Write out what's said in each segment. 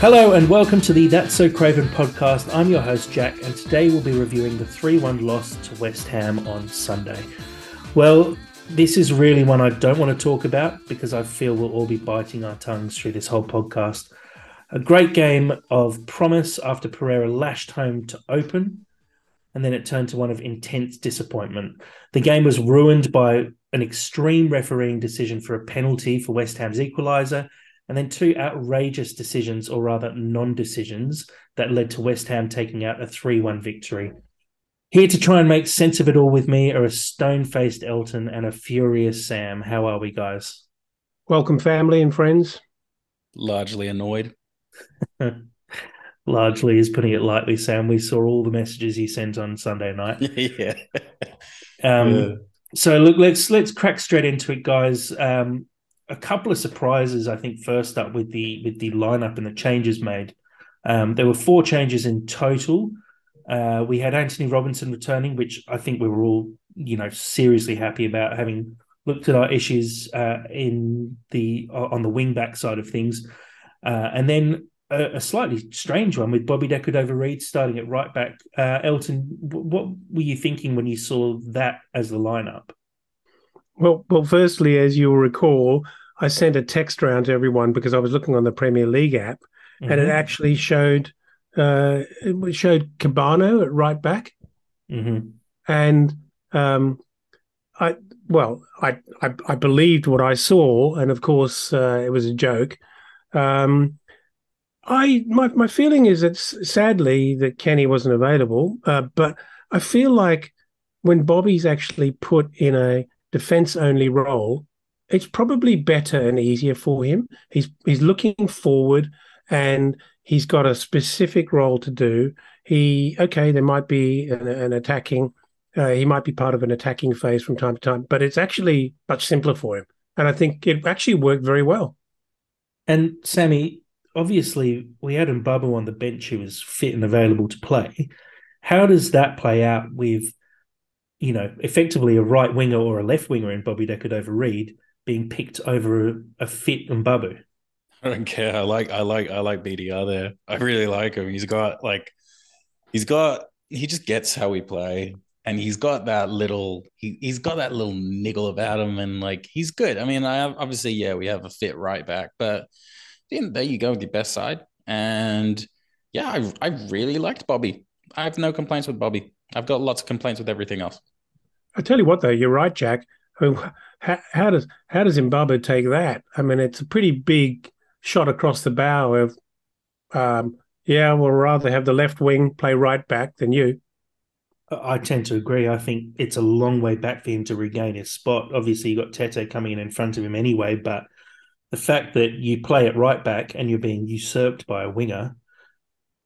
Hello and welcome to the That's So Craven podcast. I'm your host, Jack, and today we'll be reviewing the 3 1 loss to West Ham on Sunday. Well, this is really one I don't want to talk about because I feel we'll all be biting our tongues through this whole podcast. A great game of promise after Pereira lashed home to open, and then it turned to one of intense disappointment. The game was ruined by an extreme refereeing decision for a penalty for West Ham's equaliser and then two outrageous decisions, or rather non decisions, that led to West Ham taking out a 3 1 victory. Here to try and make sense of it all with me are a stone faced Elton and a furious Sam. How are we, guys? Welcome, family and friends. Largely annoyed. Largely is putting it lightly, Sam. We saw all the messages he sent on Sunday night. yeah. Um, yeah. So look, let's let's crack straight into it, guys. Um, a couple of surprises. I think first up with the with the lineup and the changes made. Um, there were four changes in total. Uh, we had Anthony Robinson returning, which I think we were all you know seriously happy about, having looked at our issues uh, in the uh, on the wing back side of things, uh, and then a, a, slightly strange one with Bobby Decordova-Reid starting at right back. Uh, Elton, what were you thinking when you saw that as the lineup? Well, well, firstly, as you'll recall, I sent a text around to everyone because I was looking on the Premier League app, mm-hmm. and it mm-hmm. actually showed uh, it showed Kebano at right back, mm-hmm. and um, I well, I, I, I believed what I saw, and of course uh, it was a joke. Um, I my my feeling is that sadly that Kenny wasn't available, uh, but I feel like when Bobby's actually put in a defense only role, it's probably better and easier for him. He's he's looking forward and he's got a specific role to do. He okay, there might be an, an attacking. Uh, he might be part of an attacking phase from time to time, but it's actually much simpler for him, and I think it actually worked very well. And Sammy, obviously, we had Mbabu on the bench who was fit and available to play. How does that play out with, you know, effectively a right winger or a left winger in Bobby Decordova-Reid being picked over a, a fit Mbabu. I don't care. I like I like I like BDR there. I really like him. He's got like he's got he just gets how we play. And he's got that little he he's got that little niggle about him and like he's good. I mean, I obviously yeah, we have a fit right back, but then there you go with your best side. And yeah, I I really liked Bobby. I have no complaints with Bobby. I've got lots of complaints with everything else. I tell you what though, you're right, Jack. How, how does how does Mbabu take that? I mean, it's a pretty big shot across the bow of, um, yeah, we'll rather have the left wing play right back than you. I tend to agree. I think it's a long way back for him to regain his spot. Obviously, you got Tete coming in in front of him anyway, but the fact that you play it right back and you're being usurped by a winger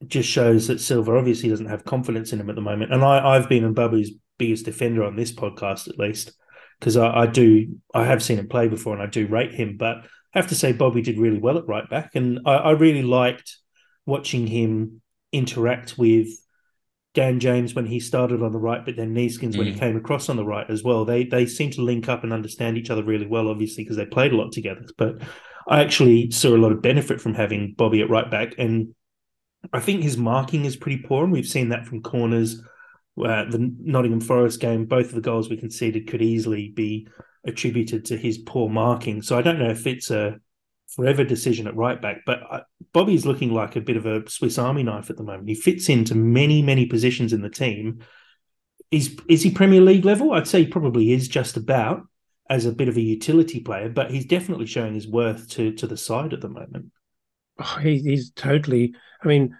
just shows that Silva obviously doesn't have confidence in him at the moment. And I, I've been Mbabu's biggest defender on this podcast, at least because I, I, do I have seen him play before and I do rate him, but I have to say Bobby did really well at right back, and I, I really liked watching him interact with Dan James when he started on the right, but then Neeskens mm. when he mm. came across on the right as well. They they seem to link up and understand each other really well, obviously because they played a lot together. But I actually saw a lot of benefit from having Bobby at right back, and I think his marking is pretty poor, and we've seen that from corners uh, the Nottingham Forest game, both of the goals we conceded could easily be attributed to his poor marking. So I don't know if it's a forever decision at right back, but uh, Bobby's looking like a bit of a Swiss Army knife at the moment. He fits into many, many positions in the team. Is is he Premier League level? I'd say he probably is just about as a bit of a utility player, but he's definitely showing his worth to to the side at the moment. Oh, he, he's totally. I mean,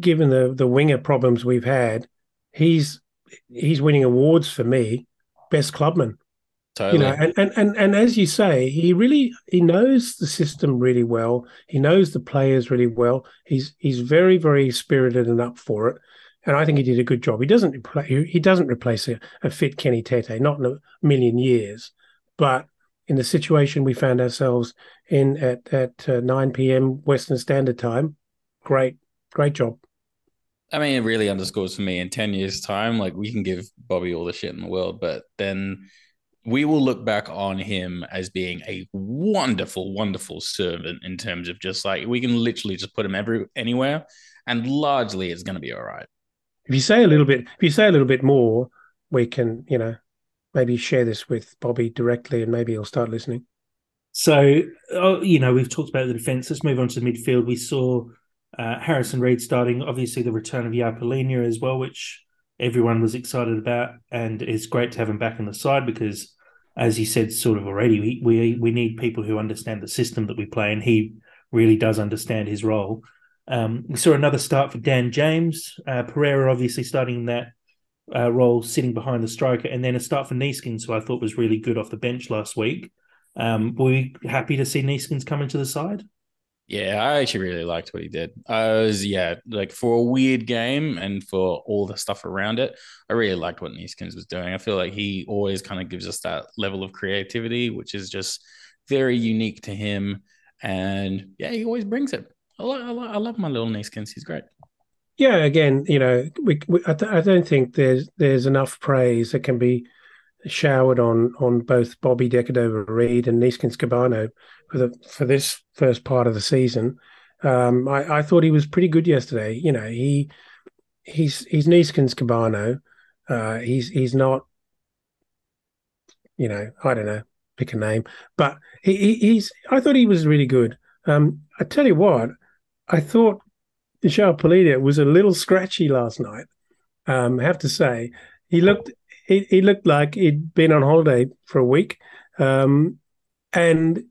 given the the winger problems we've had, he's he's winning awards for me, best clubman. Totally. You know, and, and and and as you say, he really he knows the system really well. He knows the players really well. He's he's very very spirited and up for it. And I think he did a good job. He doesn't he doesn't replace a, a fit Kenny Tete, not in a million years. But in the situation we found ourselves in at at uh, 9 p.m. Western Standard Time, great great job. I mean, it really underscores for me in 10 years' time, like we can give Bobby all the shit in the world, but then we will look back on him as being a wonderful, wonderful servant in terms of just like we can literally just put him every anywhere, and largely it's going to be all right. If you say a little bit, if you say a little bit more, we can, you know, maybe share this with Bobby directly, and maybe he'll start listening. So, uh, you know, we've talked about the defense. Let's move on to the midfield. We saw uh, Harrison Reed starting, obviously the return of João Palhinha as well, which everyone was excited about, and it's great to have him back on the side because, as you said, sort of already, we we, we need people who understand the system that we play, and he really does understand his role. Um, we saw another start for Dan James, uh, Pereira obviously starting that uh, role, sitting behind the striker, and then a start for Neeskens, who I thought was really good off the bench last week. Um, were we happy to see Neeskens come into the side? Yeah, I actually really liked what he did. I was, yeah, like for a weird game and for all the stuff around it, I really liked what Neeskens was doing. I feel like he always kind of gives us that level of creativity, which is just very unique to him. And yeah, he always brings it. I, love, I love my little Neeskens. He's great. Yeah, again, you know, we, we I, I don't think there's there's enough praise that can be showered on on both Bobby Decordova-Reid and Neeskens Kebano for the for this first part of the season. Um, I, I, thought he was pretty good yesterday. You know, he he's he's Neeskens Kebano. Uh, he's he's not. You know, I don't know, pick a name, but he, he he's. I thought he was really good. Um, I tell you what, I thought João Palhinha was a little scratchy last night. Um, I have to say, he looked he, he looked like he'd been on holiday for a week, um, and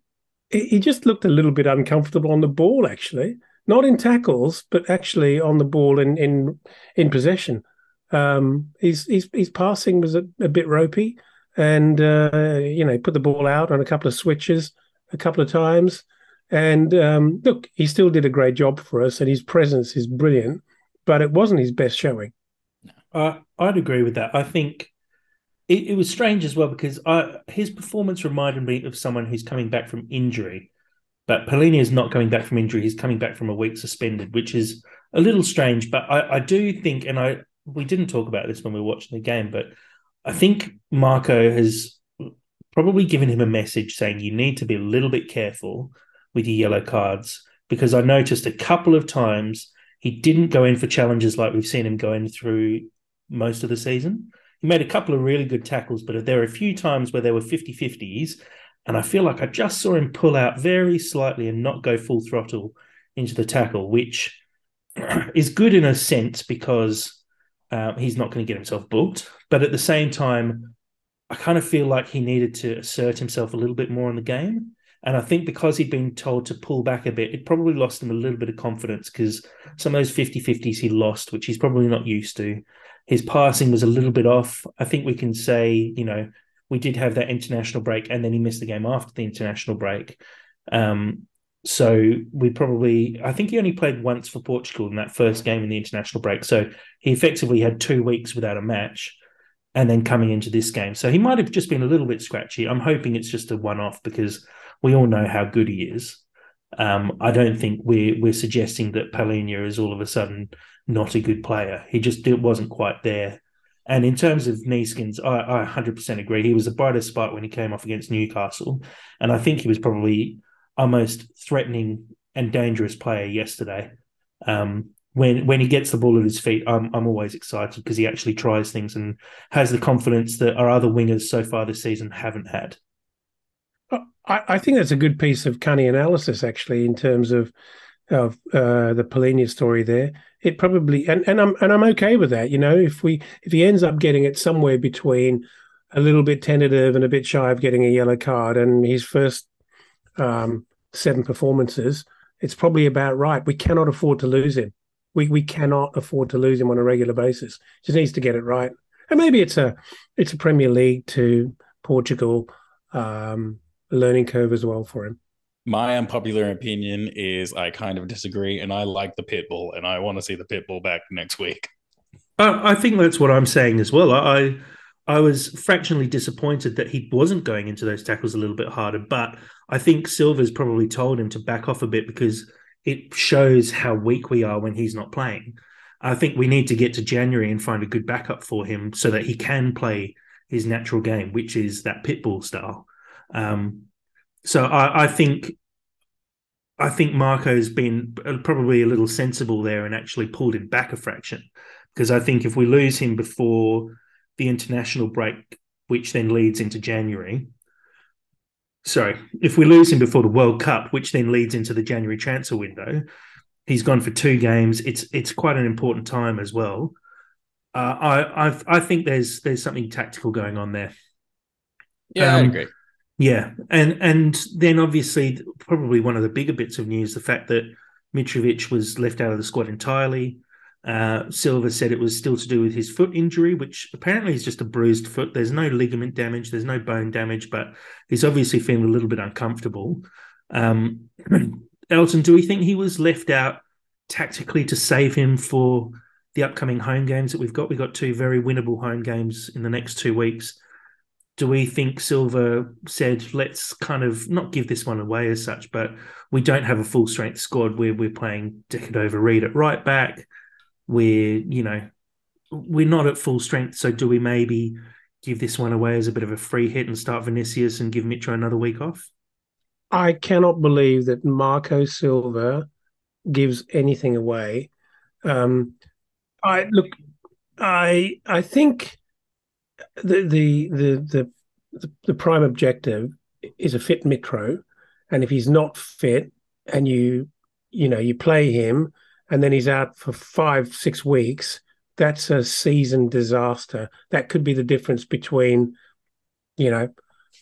he just looked a little bit uncomfortable on the ball. Actually, not in tackles, but actually on the ball in in in possession. Um, his, his his passing was a, a bit ropey, and uh, you know put the ball out on a couple of switches a couple of times. And um, look, he still did a great job for us, and his presence is brilliant. But it wasn't his best showing. Uh, I'd agree with that. I think it, it was strange as well because I, his performance reminded me of someone who's coming back from injury. But Palhinha is not coming back from injury; he's coming back from a week suspended, which is a little strange. But I, I do think, and I we didn't talk about this when we were watching the game, but I think Marco has probably given him a message saying you need to be a little bit careful with your yellow cards because I noticed a couple of times he didn't go in for challenges like we've seen him going through most of the season. He made a couple of really good tackles, but there were a few times where there were 50 50s. And I feel like I just saw him pull out very slightly and not go full throttle into the tackle, which is good in a sense because um, he's not going to get himself booked. But at the same time, I kind of feel like he needed to assert himself a little bit more in the game. And I think because he'd been told to pull back a bit, it probably lost him a little bit of confidence because some of those 50 50s he lost, which he's probably not used to. His passing was a little bit off. I think we can say, you know, we did have that international break and then he missed the game after the international break. Um, so we probably, I think he only played once for Portugal in that first game in the international break. So he effectively had two weeks without a match and then coming into this game. So he might have just been a little bit scratchy. I'm hoping it's just a one off because we all know how good he is. Um, I don't think we're we're suggesting that Palhinha is all of a sudden not a good player. He just it wasn't quite there. And in terms of Neeskens, I, I 100% agree. He was the brightest spot when he came off against Newcastle, and I think he was probably our most threatening and dangerous player yesterday. Um, when when he gets the ball at his feet, I'm I'm always excited because he actually tries things and has the confidence that our other wingers so far this season haven't had. I, I think that's a good piece of canny analysis, actually, in terms of of uh, the Palhinha story. There, it probably and, and I'm and I'm okay with that. You know, if we if he ends up getting it somewhere between a little bit tentative and a bit shy of getting a yellow card, and his first um, seven performances, it's probably about right. We cannot afford to lose him. We we cannot afford to lose him on a regular basis. Just needs to get it right. And maybe it's a it's a Premier League to Portugal. Um, learning curve as well for him. My unpopular opinion is I kind of disagree, and I like the Pitbull, and I want to see the Pitbull back next week. I think that's what I'm saying as well. I I was fractionally disappointed that he wasn't going into those tackles a little bit harder, but I think Silva's probably told him to back off a bit because it shows how weak we are when he's not playing. I think we need to get to January and find a good backup for him so that he can play his natural game, which is that pitbull style. Um, so I, I think I think Marco's been probably a little sensible there and actually pulled it back a fraction because I think if we lose him before the international break, which then leads into January, sorry, if we lose him before the World Cup, which then leads into the January transfer window, he's gone for two games. It's it's quite an important time as well. Uh, I i I think there's there's something tactical going on there. Yeah, um, I agree. Yeah, and and then obviously probably one of the bigger bits of news the fact that Mitrovic was left out of the squad entirely. Uh, Silva said it was still to do with his foot injury, which apparently is just a bruised foot. There's no ligament damage, there's no bone damage, but he's obviously feeling a little bit uncomfortable. Um, Elton, do we think he was left out tactically to save him for the upcoming home games that we've got? We've got two very winnable home games in the next two weeks do we think Silva said, let's kind of not give this one away as such, but we don't have a full strength squad where we're playing Decordova Reid at right back. We're, you know, we're not at full strength. So do we maybe give this one away as a bit of a free hit and start Vinicius and give Mitro another week off? I cannot believe that Marco Silva gives anything away. Um, I look, I I think the the the the, the prime objective is a fit Mitro, and if he's not fit, and you you know you play him, and then he's out for five six weeks, that's a season disaster. That could be the difference between, you know,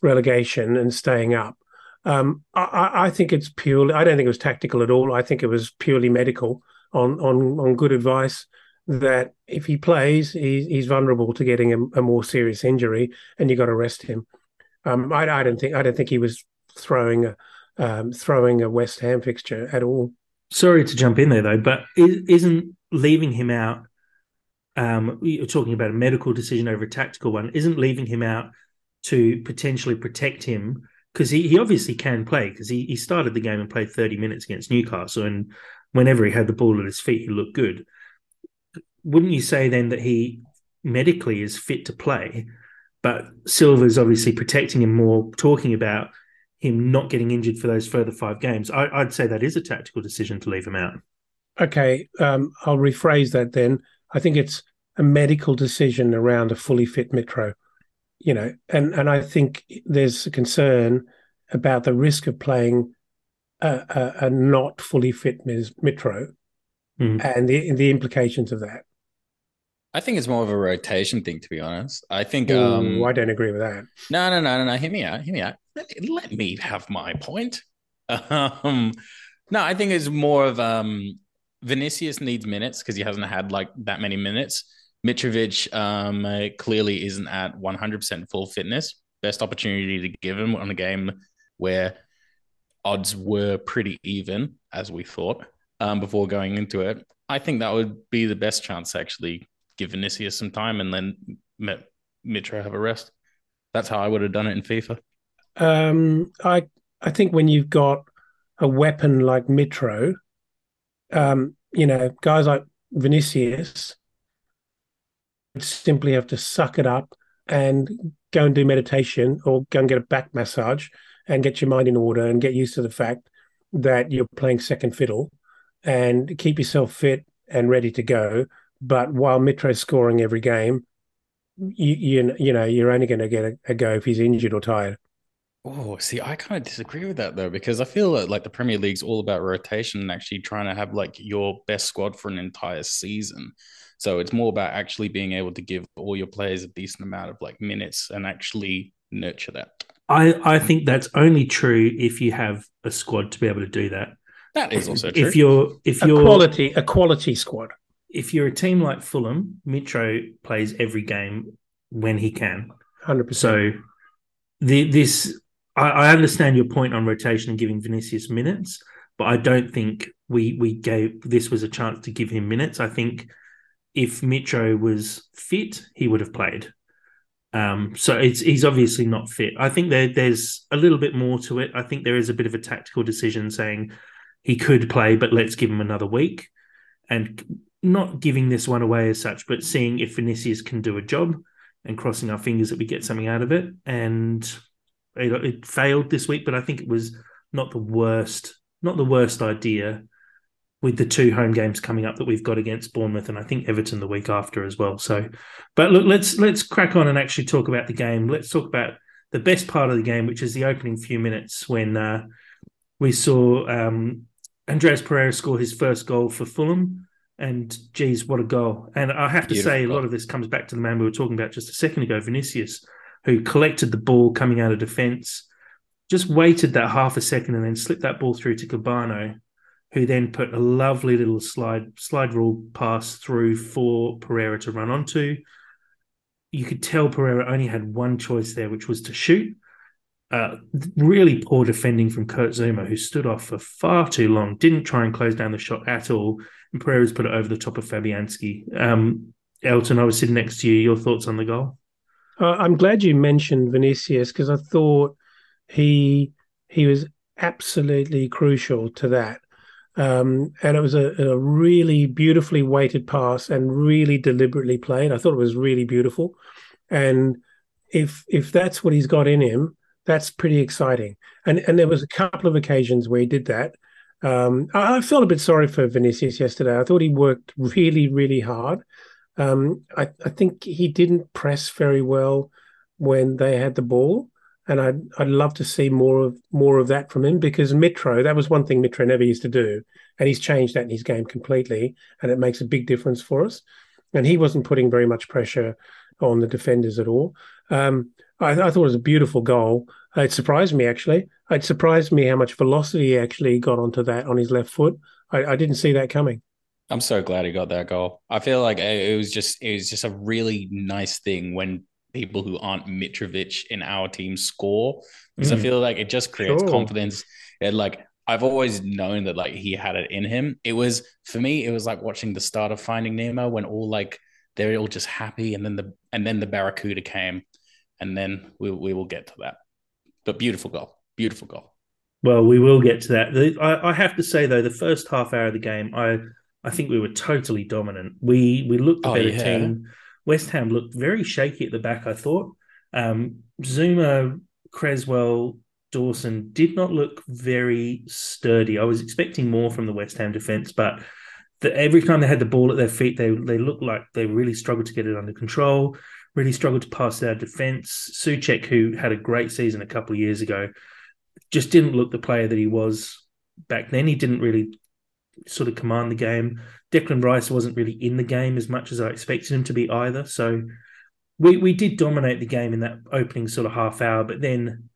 relegation and staying up. Um, I, I, think it's purely. I don't think it was tactical at all. I think it was purely medical on on on good advice that if he plays, he's, he's vulnerable to getting a, a, more serious injury, and you got to rest him. Um, I, I, don't think I don't think he was throwing a um, throwing a West Ham fixture at all. Sorry to jump in there though, but isn't leaving him out? Um, you're talking about a medical decision over a tactical one. Isn't leaving him out to potentially protect him because he, he obviously can play because he, he started the game and played 30 minutes against Newcastle and whenever he had the ball at his feet he looked good wouldn't you say then that he medically is fit to play? But Silva's obviously protecting him more, talking about him not getting injured for those further five games. I, would say that is a tactical decision to leave him out. Okay, um, I'll rephrase that then. I think it's a medical decision around a fully fit Mitro. You know, and and I think there's a concern about the risk of playing a, a, a not fully fit Mitro mm. and the the implications of that. I think it's more of a rotation thing, to be honest. I think. Ooh, um, I don't agree with that. No, no, no, no, no. Hear me out. Hear me out. Let, let me have my point. Um, no, I think it's more of um, Vinicius needs minutes because he hasn't had like that many minutes. Mitrovic um, uh, clearly isn't at 100% full fitness. Best opportunity to give him on a game where odds were pretty even, as we thought, um, before going into it. I think that would be the best chance actually give Vinicius some time and then Mitro have a rest. That's how I would have done it in FIFA. Um, I I think when you've got a weapon like Mitro, um, you know, guys like Vinicius would simply have to suck it up and go and do meditation or go and get a back massage and get your mind in order and get used to the fact that you're playing second fiddle and keep yourself fit and ready to go but while Mitro's scoring every game, you you, you know you're only going to get a, a, go if he's injured or tired. Oh, see, I kind of disagree with that though because I feel like, like the Premier League's all about rotation and actually trying to have like your best squad for an entire season. So it's more about actually being able to give all your players a decent amount of like minutes and actually nurture that. I, I think that's only true if you have a squad to be able to do that. That is also true. If you're if a you're quality a quality squad if you're a team like Fulham, Mitro plays every game when he can. Hundred percent. So the, this, I, I, understand your point on rotation and giving Vinicius minutes, but I don't think we we gave this was a chance to give him minutes. I think if Mitro was fit, he would have played. Um, so it's he's obviously not fit. I think there there's a little bit more to it. I think there is a bit of a tactical decision saying he could play, but let's give him another week. And not giving this one away as such, but seeing if Vinicius can do a job. and crossing our fingers that we get something out of it. And it, it failed this week, but I think it was not the worst, not the worst idea with the two home games coming up that we've got against Bournemouth and I think Everton the week after as well. So, but look, let's let's crack on and actually talk about the game. Let's talk about the best part of the game, which is the opening few minutes when uh, we saw um, Andreas Pereira score his first goal for Fulham. And geez, what a goal! And I have to Beautiful say, a lot of this comes back to the man we were talking about just a second ago, Vinicius, who collected the ball coming out of defence, just waited that half a second and then slipped that ball through to Kebano, who then put a lovely little slide slide rule pass through for Pereira to run onto. You could tell Pereira only had one choice there, which was to shoot. Uh, really poor defending from Kurt Zouma, who stood off for far too long, didn't try and close down the shot at all. Pereira's put it over the top of Fabianski. Um, Elton, I was sitting next to you. Your thoughts on the goal? Uh, I'm glad you mentioned Vinicius because I thought he he was absolutely crucial to that. Um, and it was a, a, really beautifully weighted pass and really deliberately played. I thought it was really beautiful. And if if that's what he's got in him, that's pretty exciting. And and there was a couple of occasions where he did that. Um, I, I, felt a bit sorry for Vinicius yesterday. I thought he worked really, really hard. Um, I, I think he didn't press very well when they had the ball and I'd I'd love to see more of more of that from him because Mitro that was one thing Mitro never used to do, and he's changed that in his game completely, and it makes a big difference for us. And he wasn't putting very much pressure on the defenders at all. Um, I, I, thought it was a beautiful goal. It surprised me actually. It surprised me how much velocity he actually got onto that on his left foot. I, I didn't see that coming. I'm so glad he got that goal. I feel like it was just it was just a really nice thing when people who aren't Mitrovic in our team score because mm. I feel like it just creates sure. confidence. And like I've always known that like he had it in him. It was for me, it was like watching the start of Finding Nemo when all like they're all just happy, and then the and then the Barracuda came, and then we we will get to that. But beautiful goal, beautiful goal. Well, we will get to that. The, I, I have to say though, the first half hour of the game, I I think we were totally dominant. We we looked a oh, better yeah. team West Ham looked very shaky at the back, I thought. Um, Zouma, Cresswell, Dawson did not look very sturdy. I was expecting more from the West Ham defence, but the, every time they had the ball at their feet, they they looked like they really struggled to get it under control, really struggled to pass out defence. Soucek, who had a great season a couple of years ago, just didn't look the player that he was back then. He didn't really sort of command the game. Declan Rice wasn't really in the game as much as I expected him to be either. So we we did dominate the game in that opening sort of half hour, but then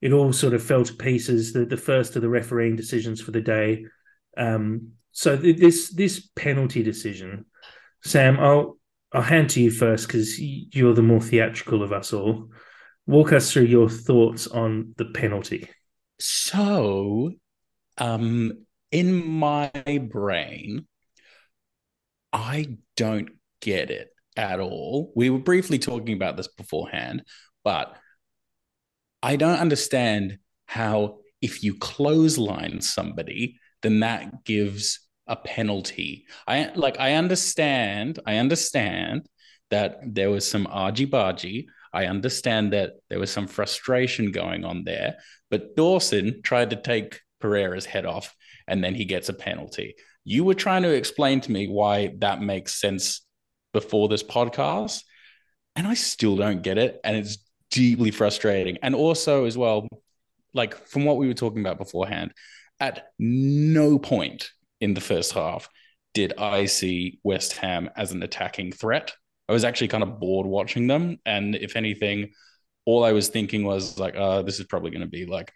it all sort of fell to pieces. The the first of the refereeing decisions for the day. Um, so this this penalty decision, Sam, I'll I'll hand to you first because you're the more theatrical of us all. Walk us through your thoughts on the penalty. So, um, in my brain, I don't get it at all. We were briefly talking about this beforehand, but I don't understand how if you clothesline somebody, then that gives a penalty. I like I understand, I understand that there was some argy bargy. I understand that there was some frustration going on there, but Dawson tried to take Pereira's head off and then he gets a penalty. You were trying to explain to me why that makes sense before this podcast, and I still don't get it. And it's deeply frustrating. And also, as well, like from what we were talking about beforehand, at no point in the first half did I see West Ham as an attacking threat. I was actually kind of bored watching them. And if anything, all I was thinking was like, uh, this is probably going to be like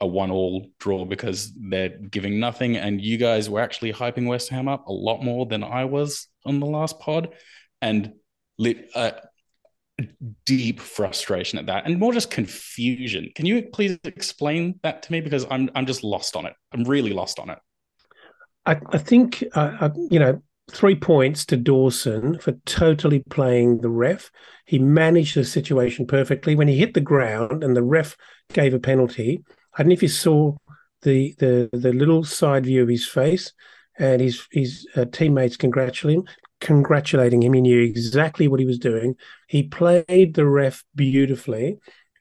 a one all draw because they're giving nothing. And you guys were actually hyping West Ham up a lot more than I was on the last pod. And lit, uh, deep frustration at that and more just confusion. Can you please explain that to me? Because I'm, I'm just lost on it. I'm really lost on it. I, I think, uh, uh you know, three points to Dawson for totally playing the ref. He managed the situation perfectly. When he hit the ground and the ref gave a penalty, I don't know if you saw the the the little side view of his face, and his his uh, teammates congratulating him, congratulating him. He knew exactly what he was doing. He played the ref beautifully.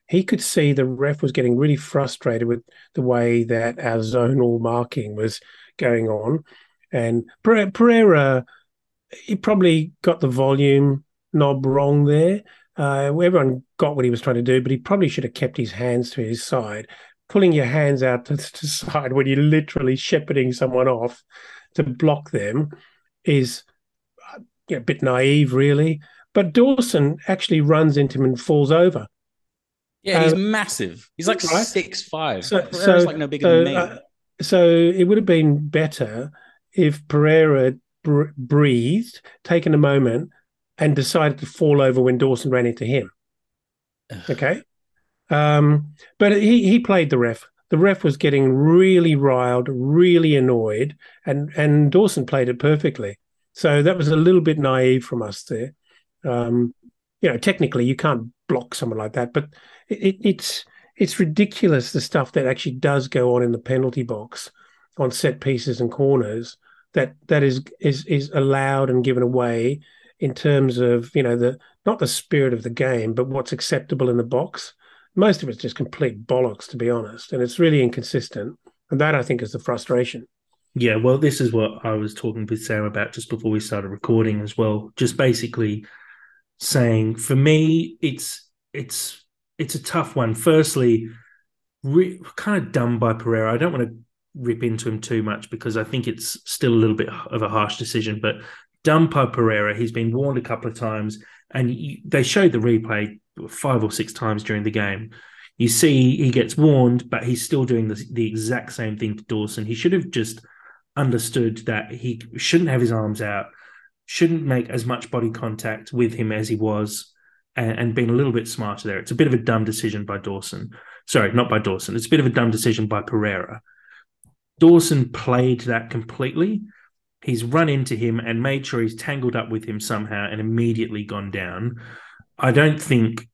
He could see the ref was getting really frustrated with the way that our zonal marking was going on. And Pereira, he probably got the volume knob wrong there. Uh, everyone got what he was trying to do, but he probably should have kept his hands to his side. Pulling your hands out to the side when you're literally shepherding someone off to block them is you know, a bit naive, really. But Dawson actually runs into him and falls over. Yeah, he's uh, massive. He's like right? six five. So, so like no bigger so, than me. Uh, so it would have been better if Pereira br- breathed, taken a moment, and decided to fall over when Dawson ran into him. okay, um, but he he played the ref. The ref was getting really riled, really annoyed, and and Dawson played it perfectly. So that was a little bit naive from us there. Um, you know, technically you can't block someone like that, but it, it's it's ridiculous the stuff that actually does go on in the penalty box on set pieces and corners that that is is is allowed and given away in terms of you know the not the spirit of the game, but what's acceptable in the box. Most of it's just complete bollocks, to be honest, and it's really inconsistent. And that I think is the frustration. Yeah, well, this is what I was talking with Sam about just before we started recording as well. Just basically saying, for me, it's it's it's a tough one. Firstly, re- kind of done by Pereira. I don't want to rip into him too much because I think it's still a little bit of a harsh decision. But done by Pereira, he's been warned a couple of times, and they showed the replay five or six times during the game. You see, he gets warned, but he's still doing the, the exact same thing to Dawson. He should have just understood that he shouldn't have his arms out, shouldn't make as much body contact with him as he was, and, and being a little bit smarter there. It's a bit of a dumb decision by Dawson. Sorry, not by Dawson. It's a bit of a dumb decision by Pereira. Dawson played that completely. He's run into him and made sure he's tangled up with him somehow and immediately gone down. I don't think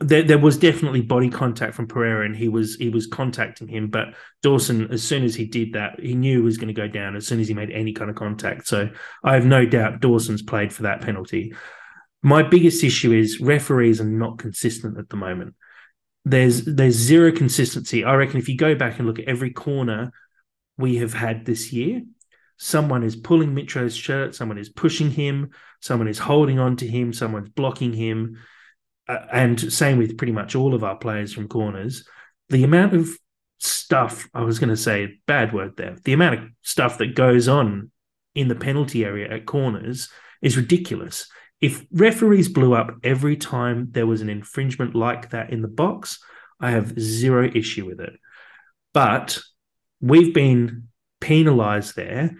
there, there was definitely body contact from Pereira, and he was he was contacting him. But Dawson, as soon as he did that, he knew he was going to go down as soon as he made any kind of contact. So I have no doubt Dawson's played for that penalty. My biggest issue is referees are not consistent at the moment. There's there's zero consistency. I reckon if you go back and look at every corner we have had this year, someone is pulling Mitro's shirt, someone is pushing him, someone is holding on to him, someone's blocking him uh, and same with pretty much all of our players from corners, the amount of stuff, I was going to say bad word there, the amount of stuff that goes on in the penalty area at corners is ridiculous. If referees blew up every time there was an infringement like that in the box, I have zero issue with it. But we've been penalized there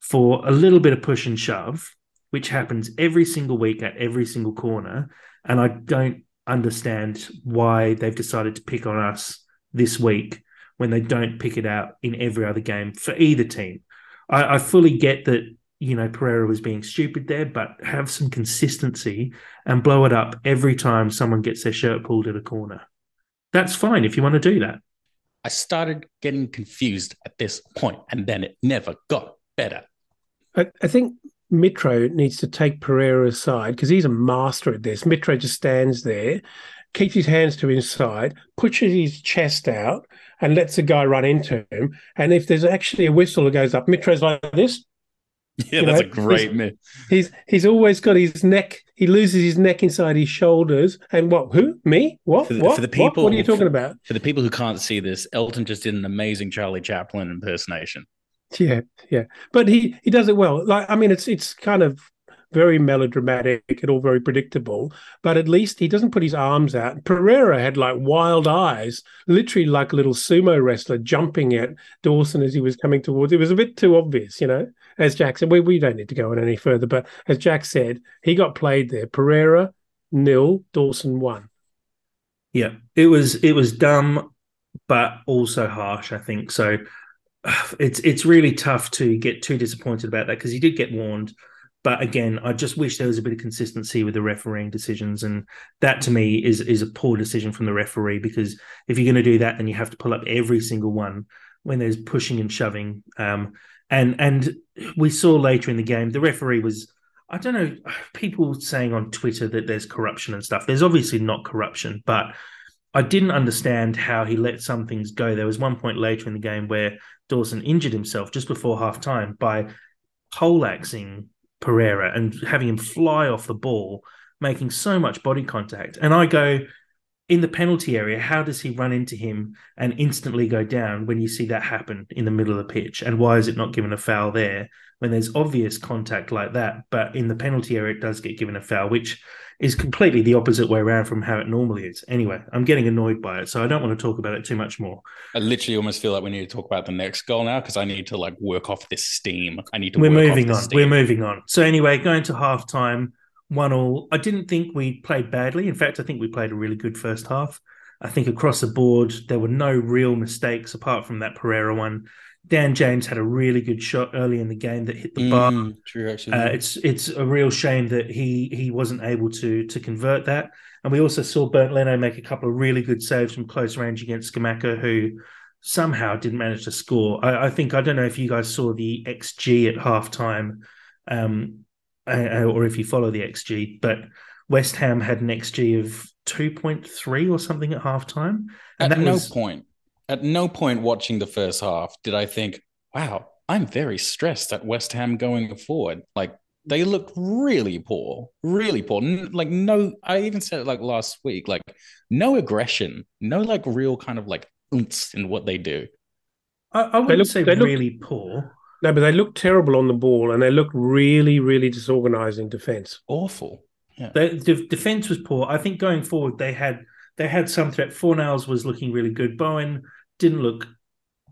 for a little bit of push and shove, which happens every single week at every single corner. And I don't understand why they've decided to pick on us this week when they don't pick it out in every other game for either team. I, I fully get that, you know, Pereira was being stupid there, but have some consistency and blow it up every time someone gets their shirt pulled at a corner. That's fine if you want to do that. I started getting confused at this point, and then it never got better. I, I think Mitro needs to take Pereira aside because he's a master at this. Mitro just stands there, keeps his hands to his side, pushes his chest out, and lets the guy run into him. And if there's actually a whistle that goes up, Mitro's like this. Yeah, that's know, a great myth. He's he's always got his neck. He loses his neck inside his shoulders. And what? Who? Me? What? For the, what? For the people, what? what are you talking about? For the people who can't see this, Elton just did an amazing Charlie Chaplin impersonation. Yeah, yeah, but he he does it well. Like I mean, it's it's kind of very melodramatic and all very predictable, but at least he doesn't put his arms out. Pereira had like wild eyes, literally like a little sumo wrestler jumping at Dawson as he was coming towards. It was a bit too obvious, you know. As Jack said, we we don't need to go on any further, but as Jack said, he got played there. Pereira nil, Dawson one. Yeah, it was it was dumb, but also harsh. I think so it's it's really tough to get too disappointed about that because he did get warned. But again, I just wish there was a bit of consistency with the refereeing decisions, and that to me is is a poor decision from the referee because if you're going to do that, then you have to pull up every single one when there's pushing and shoving. Um, and and we saw later in the game the referee was. I don't know, people saying on Twitter that there's corruption and stuff. There's obviously not corruption, but I didn't understand how he let some things go. There was one point later in the game where Dawson injured himself just before half time by poleaxing Pereira and having him fly off the ball, making so much body contact. And I go, in the penalty area, how does he run into him and instantly go down when you see that happen in the middle of the pitch? And why is it not given a foul there when there's obvious contact like that? But in the penalty area, it does get given a foul, which is completely the opposite way around from how it normally is. Anyway, I'm getting annoyed by it, so I don't want to talk about it too much more. I literally almost feel like we need to talk about the next goal now because I need to like work off this steam. I need to. We're moving on. We're moving on. So anyway, going to half time one all. I didn't think we played badly. In fact, I think we played a really good first half. I think across the board there were no real mistakes apart from that Pereira one. Dan James had a really good shot early in the game that hit the mm, bar. True, actually. Uh, it's it's a real shame that he he wasn't able to to convert that. And we also saw Bernd Leno make a couple of really good saves from close range against Scamacca, who somehow didn't manage to score. I, I, think I don't know if you guys saw the XG at halftime. Um, uh, or if you follow the XG, but West Ham had an XG of 2.3 or something at halftime. And at no was... point, at no point watching the first half did I think, wow, I'm very stressed at West Ham going forward. Like they looked really poor, really poor. Like no, I even said it like last week, like no aggression, no like real kind of like in what they do. I, I wouldn't look, say really look, poor. No, but they looked terrible on the ball, and they looked really, really disorganized in defence. Awful. Yeah. The, the defence was poor. I think going forward, they had they had some threat. Fornals was looking really good. Bowen didn't look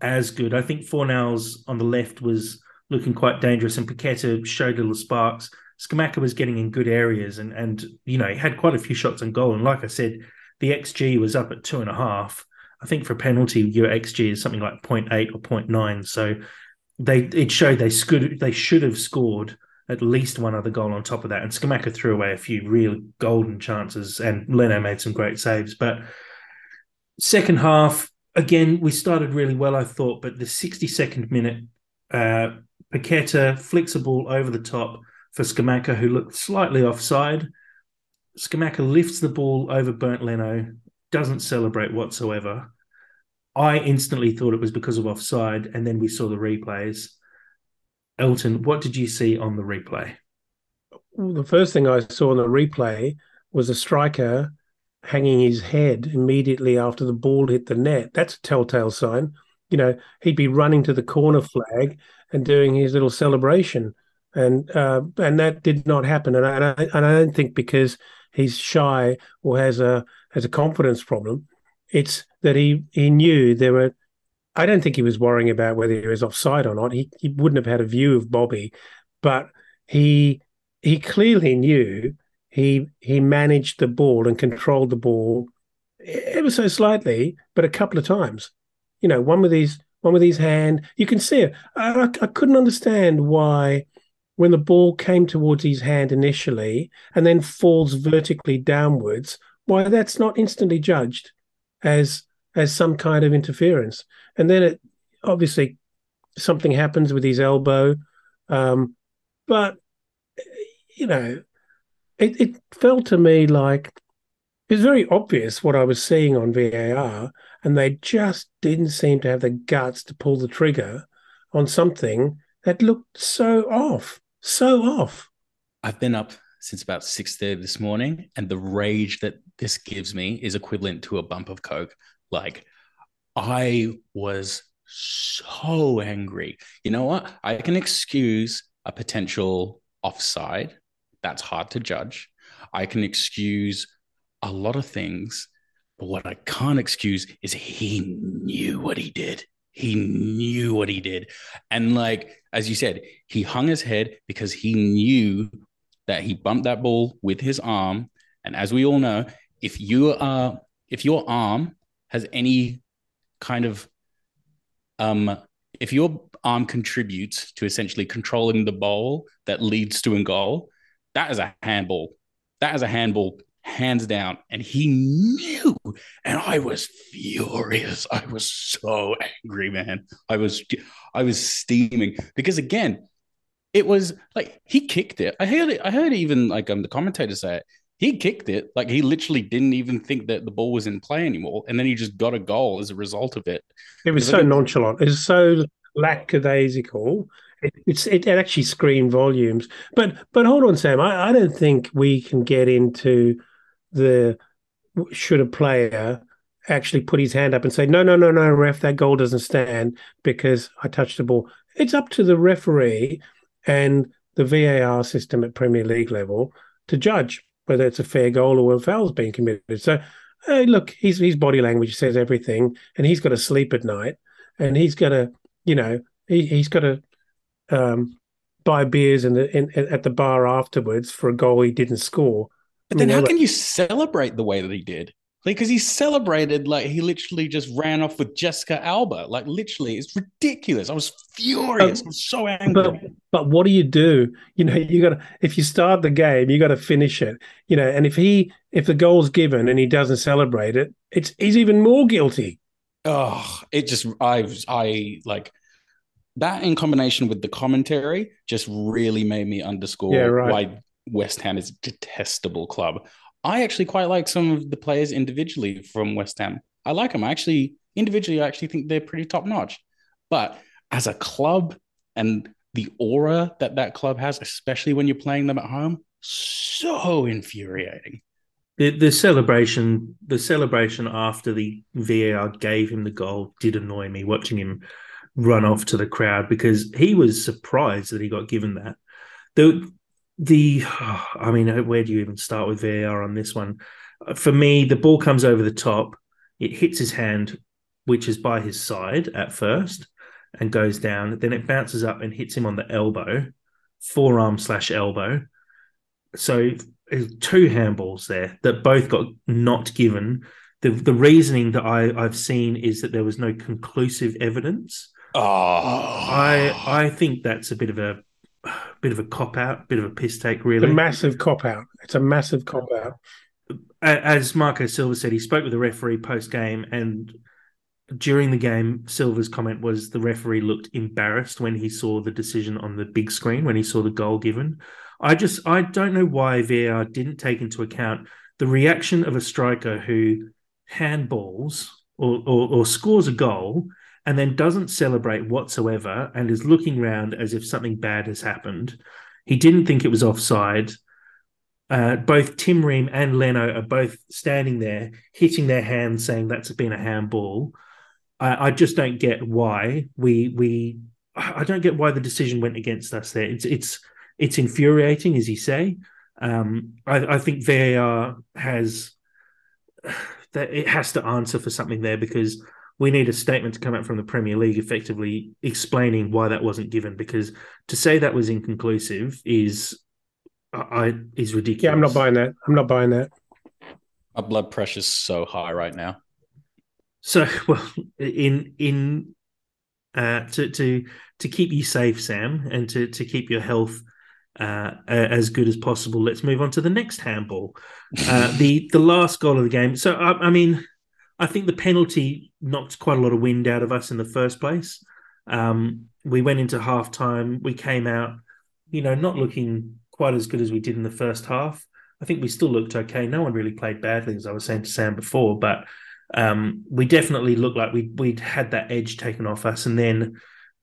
as good. I think Fornals on the left was looking quite dangerous, and Paqueta showed little sparks. Scamacca was getting in good areas, and and you know he had quite a few shots on goal. And like I said, the xG was up at two and a half. I think for a penalty, your xG is something like 0.8 or 0.9. So they it showed they should they should have scored at least one other goal on top of that. And Scamacca threw away a few real golden chances, and Leno made some great saves. But second half, again, we started really well, I thought, but the 62nd minute, uh, Paqueta flicks a ball over the top for Scamacca, who looked slightly offside. Scamacca lifts the ball over Bernd Leno, doesn't celebrate whatsoever. I instantly thought it was because of offside, and then we saw the replays. Elton, what did you see on the replay? Well, the first thing I saw on the replay was a striker hanging his head immediately after the ball hit the net. That's a telltale sign. You know, he'd be running to the corner flag and doing his little celebration, and uh, and that did not happen. And I, and I, and I don't think because he's shy or has a has a confidence problem. It's that he he knew there were. I don't think he was worrying about whether he was offside or not. He he wouldn't have had a view of Bobby, but he he clearly knew he he managed the ball and controlled the ball ever so slightly, but a couple of times. You know, one with his one with his hand. You can see it. I, I couldn't understand why when the ball came towards his hand initially and then falls vertically downwards, why that's not instantly judged as as some kind of interference. And then it obviously something happens with his elbow, um, but you know, it, it felt to me like it was very obvious what I was seeing on VAR, and they just didn't seem to have the guts to pull the trigger on something that looked so off, so off. I've been up since about 6.30 this morning and the rage that this gives me is equivalent to a bump of coke. Like i was so angry. You know what? I can excuse a potential offside. That's hard to judge. I can excuse a lot of things but what i can't excuse is he knew what he did. He knew what he did. And like as you said he hung his head because he knew that he bumped that ball with his arm. And as we all know, if you are if your arm has any kind of um if your arm contributes to essentially controlling the ball that leads to a goal, that is a handball. That is a handball, hands down. And he knew. And I was furious. I was so angry, man. I was I was steaming because again, it was like he kicked it. I heard it. I heard even like um the commentator say it. He kicked it like he literally didn't even think that the ball was in play anymore, and then he just got a goal as a result of it. It was so nonchalant. It was so lackadaisical. It, it's it actually screamed volumes. But but hold on, Sam. I, I don't think we can get into the should a player actually put his hand up and say no no no no ref that goal doesn't stand because I touched the ball. It's up to the referee and the VAR system at Premier League level to judge whether it's a fair goal or a foul's being committed. So, hey, look, his his body language says everything, and he's got to sleep at night, and he's got to, you know, he he's got to um, buy beers in the in, at the bar afterwards for a goal he didn't score. But then, how can you celebrate the way that he did? Like, because he celebrated like he literally just ran off with Jessica Alba. Like, literally, it's ridiculous. I was furious. I was so angry. But, but what do you do? You know, you got to if you start the game, you got to finish it. You know, and if he if the goal's given and he doesn't celebrate it, it's he's even more guilty. Oh, it just I I like that in combination with the commentary just really made me underscore yeah, right. why West Ham is a detestable club. I actually quite like some of the players individually from West Ham. I like them. I actually individually, I actually think they're pretty top notch. But as a club and the aura that that club has, especially when you're playing them at home, so infuriating. The, the celebration, the celebration after the VAR gave him the goal did annoy me. Watching him run off to the crowd because he was surprised that he got given that. The the I mean, uh, where do you even start with VAR on this one? Uh, for me, the ball comes over the top, it hits his hand, which is by his side at first, and goes down. Then it bounces up and hits him on the elbow, forearm slash elbow. So two handballs there that both got not given. The the reasoning that I, I've seen is that there was no conclusive evidence. Oh, I I think that's a bit of a bit of a cop out, bit of a piss take, really. It's a massive cop out. It's a massive cop out. As Marco Silva said, he spoke with the referee post game, and during the game, Silva's comment was the referee looked embarrassed when he saw the decision on the big screen, when he saw the goal given. I just, I don't know why VAR didn't take into account the reaction of a striker who handballs or, or, or scores a goal and then doesn't celebrate whatsoever and is looking around as if something bad has happened. He didn't think it was offside. Uh, both Tim Ream and Leno are both standing there, hitting their hands, saying that's been a handball. I, I just don't get why we we. I don't get why the decision went against us there. It's it's it's infuriating, as you say. Um, I, I think VAR has that it has to answer for something there because we need a statement to come out from the Premier League effectively explaining why that wasn't given because to say that was inconclusive is I is ridiculous. Yeah, I'm not buying that. I'm not buying that. My blood pressure's so high right now. So, well, in in uh, to to to keep you safe, Sam, and to to keep your health uh, as good as possible, let's move on to the next handball, uh, the the last goal of the game. So, I, I mean, I think the penalty knocked quite a lot of wind out of us in the first place. Um, we went into half time. We came out, you know, not looking quite as good as we did in the first half. I think we still looked okay. No one really played badly, as I was saying to Sam before, but um, we definitely looked like we we'd had that edge taken off us. And then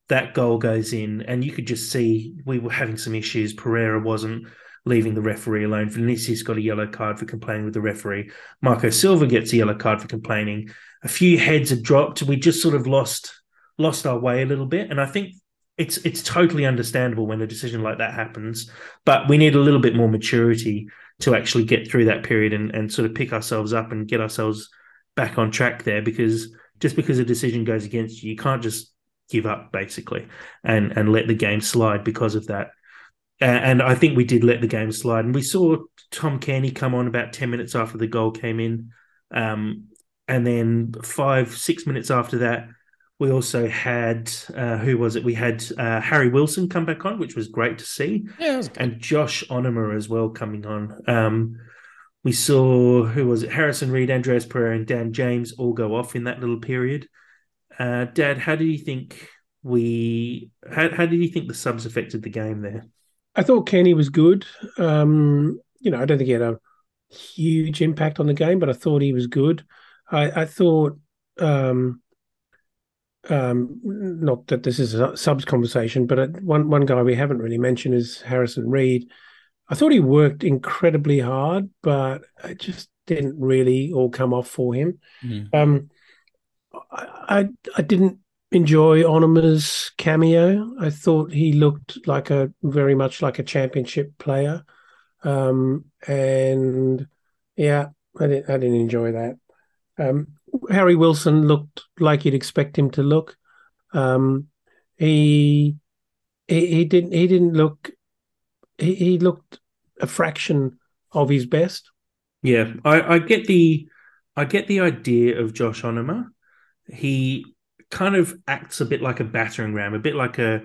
that goal goes in, and you could just see we were having some issues. Pereira wasn't leaving the referee alone. Vinicius got a yellow card for complaining with the referee. Marco Silva gets a yellow card for complaining. A few heads had dropped. We just sort of lost lost our way a little bit, and I think it's it's totally understandable when a decision like that happens. But we need a little bit more maturity to actually get through that period and, and sort of pick ourselves up and get ourselves back on track there. Because just because a decision goes against you, you can't just give up basically and and let the game slide because of that and I think we did let the game slide. And we saw Tom Cairney come on about 10 minutes after the goal came in. Um, and then five, six minutes after that, we also had, uh, who was it? We had uh, Harry Wilson come back on, which was great to see. Yeah, and Josh Onomah as well coming on. Um, we saw, who was it? Harrison Reed, Andreas Pereira, and Dan James all go off in that little period. Uh, Dad, how do you think we how, how did you think the subs affected the game there? I thought Kenny was good. Um, you know, I don't think he had a huge impact on the game, but I thought he was good. I, I thought, um, um, not that this is a subs conversation, but one one guy we haven't really mentioned is Harrison Reed. I thought he worked incredibly hard, but it just didn't really all come off for him. Mm. Um, I, I, I didn't enjoy Onomah's cameo. I thought he looked like a very much like a championship player, um, and yeah, I didn't I didn't enjoy that. Um, Harry Wilson looked like you'd expect him to look. Um, he, he he didn't he didn't look he, he looked a fraction of his best. Yeah, I, I get the I get the idea of Josh Onomah. He kind of acts a bit like a battering ram, a bit like a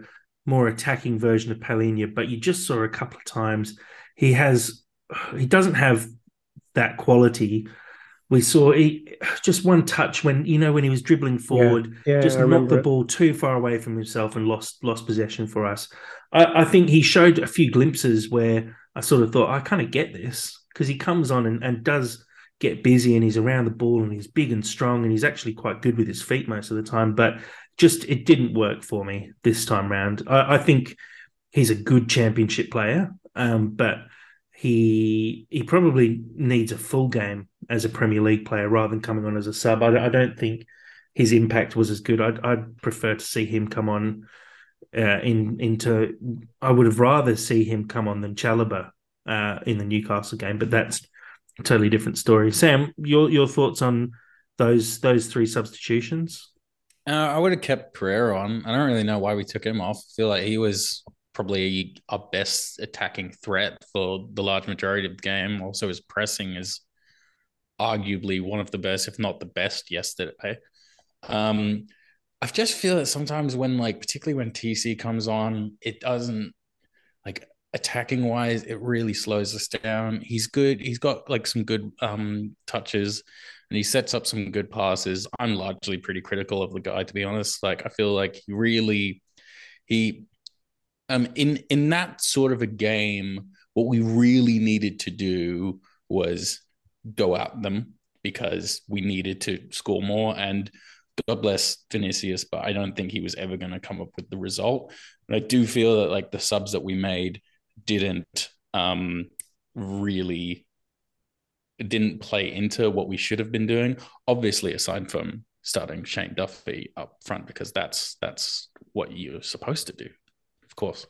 more attacking version of Palhinha, but you just saw a couple of times he has he doesn't have that quality. We saw he, just one touch when you know when he was dribbling forward, yeah, yeah, just knocked the ball too far away from himself and lost lost possession for us. I, I think he showed a few glimpses where I sort of thought I kind of get this because he comes on and, and does get busy and he's around the ball and he's big and strong and he's actually quite good with his feet most of the time. But just it didn't work for me this time round. I, I think he's a good championship player, um, but he he probably needs a full game as a Premier League player rather than coming on as a sub. I, I don't think his impact was as good. I'd, I'd prefer to see him come on uh, in into. I would have rather see him come on than Chalobah uh, in the Newcastle game, but that's totally different story. Sam, your your thoughts on those those three substitutions? Uh, I would have kept Pereira on. I don't really know why we took him off. I feel like he was probably our best attacking threat for the large majority of the game. Also, his pressing is arguably one of the best, if not the best, yesterday. Um, I just feel that sometimes when, like, particularly when TC comes on, it doesn't like attacking wise, it really slows us down. He's good. He's got like some good um, touches and he sets up some good passes. I'm largely pretty critical of the guy, to be honest. Like I feel like he really he um in in that sort of a game, what we really needed to do was go at them because we needed to score more and God bless Vinicius, but I don't think he was ever going to come up with the result. But I do feel that like the subs that we made didn't um, really didn't play into what we should have been doing. Obviously, aside from starting Shane Duffy up front, because that's that's what you're supposed to do, of course.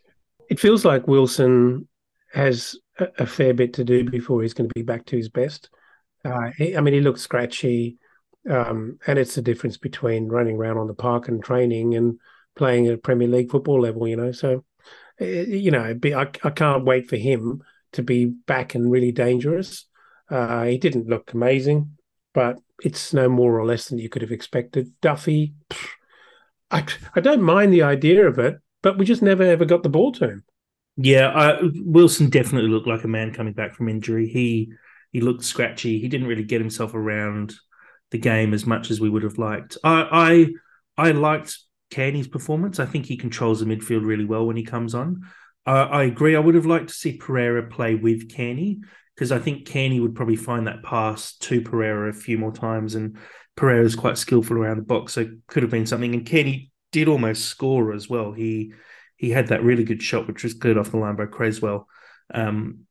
It feels like Wilson has a, fair bit to do before he's going to be back to his best. Uh, he, I mean, he looks scratchy, um, and it's the difference between running around on the park and training and playing at Premier League football level. You know, so you know, be, I, I can't wait for him to be back and really dangerous. Uh, he didn't look amazing, but it's no more or less than you could have expected. Duffy, pff, I, I don't mind the idea of it, but we just never ever got the ball to him. Yeah, uh, Wilson definitely looked like a man coming back from injury. He he looked scratchy. He didn't really get himself around the game as much as we would have liked. I I, I liked Cairney's performance. I think he controls the midfield really well when he comes on. Uh, I agree. I would have liked to see Pereira play with Cairney because I think Cairney would probably find that pass to Pereira a few more times, and Pereira is quite skillful around the box, so could have been something. And Cairney did almost score as well. He he had that really good shot, which was good off the line by Cresswell. Um,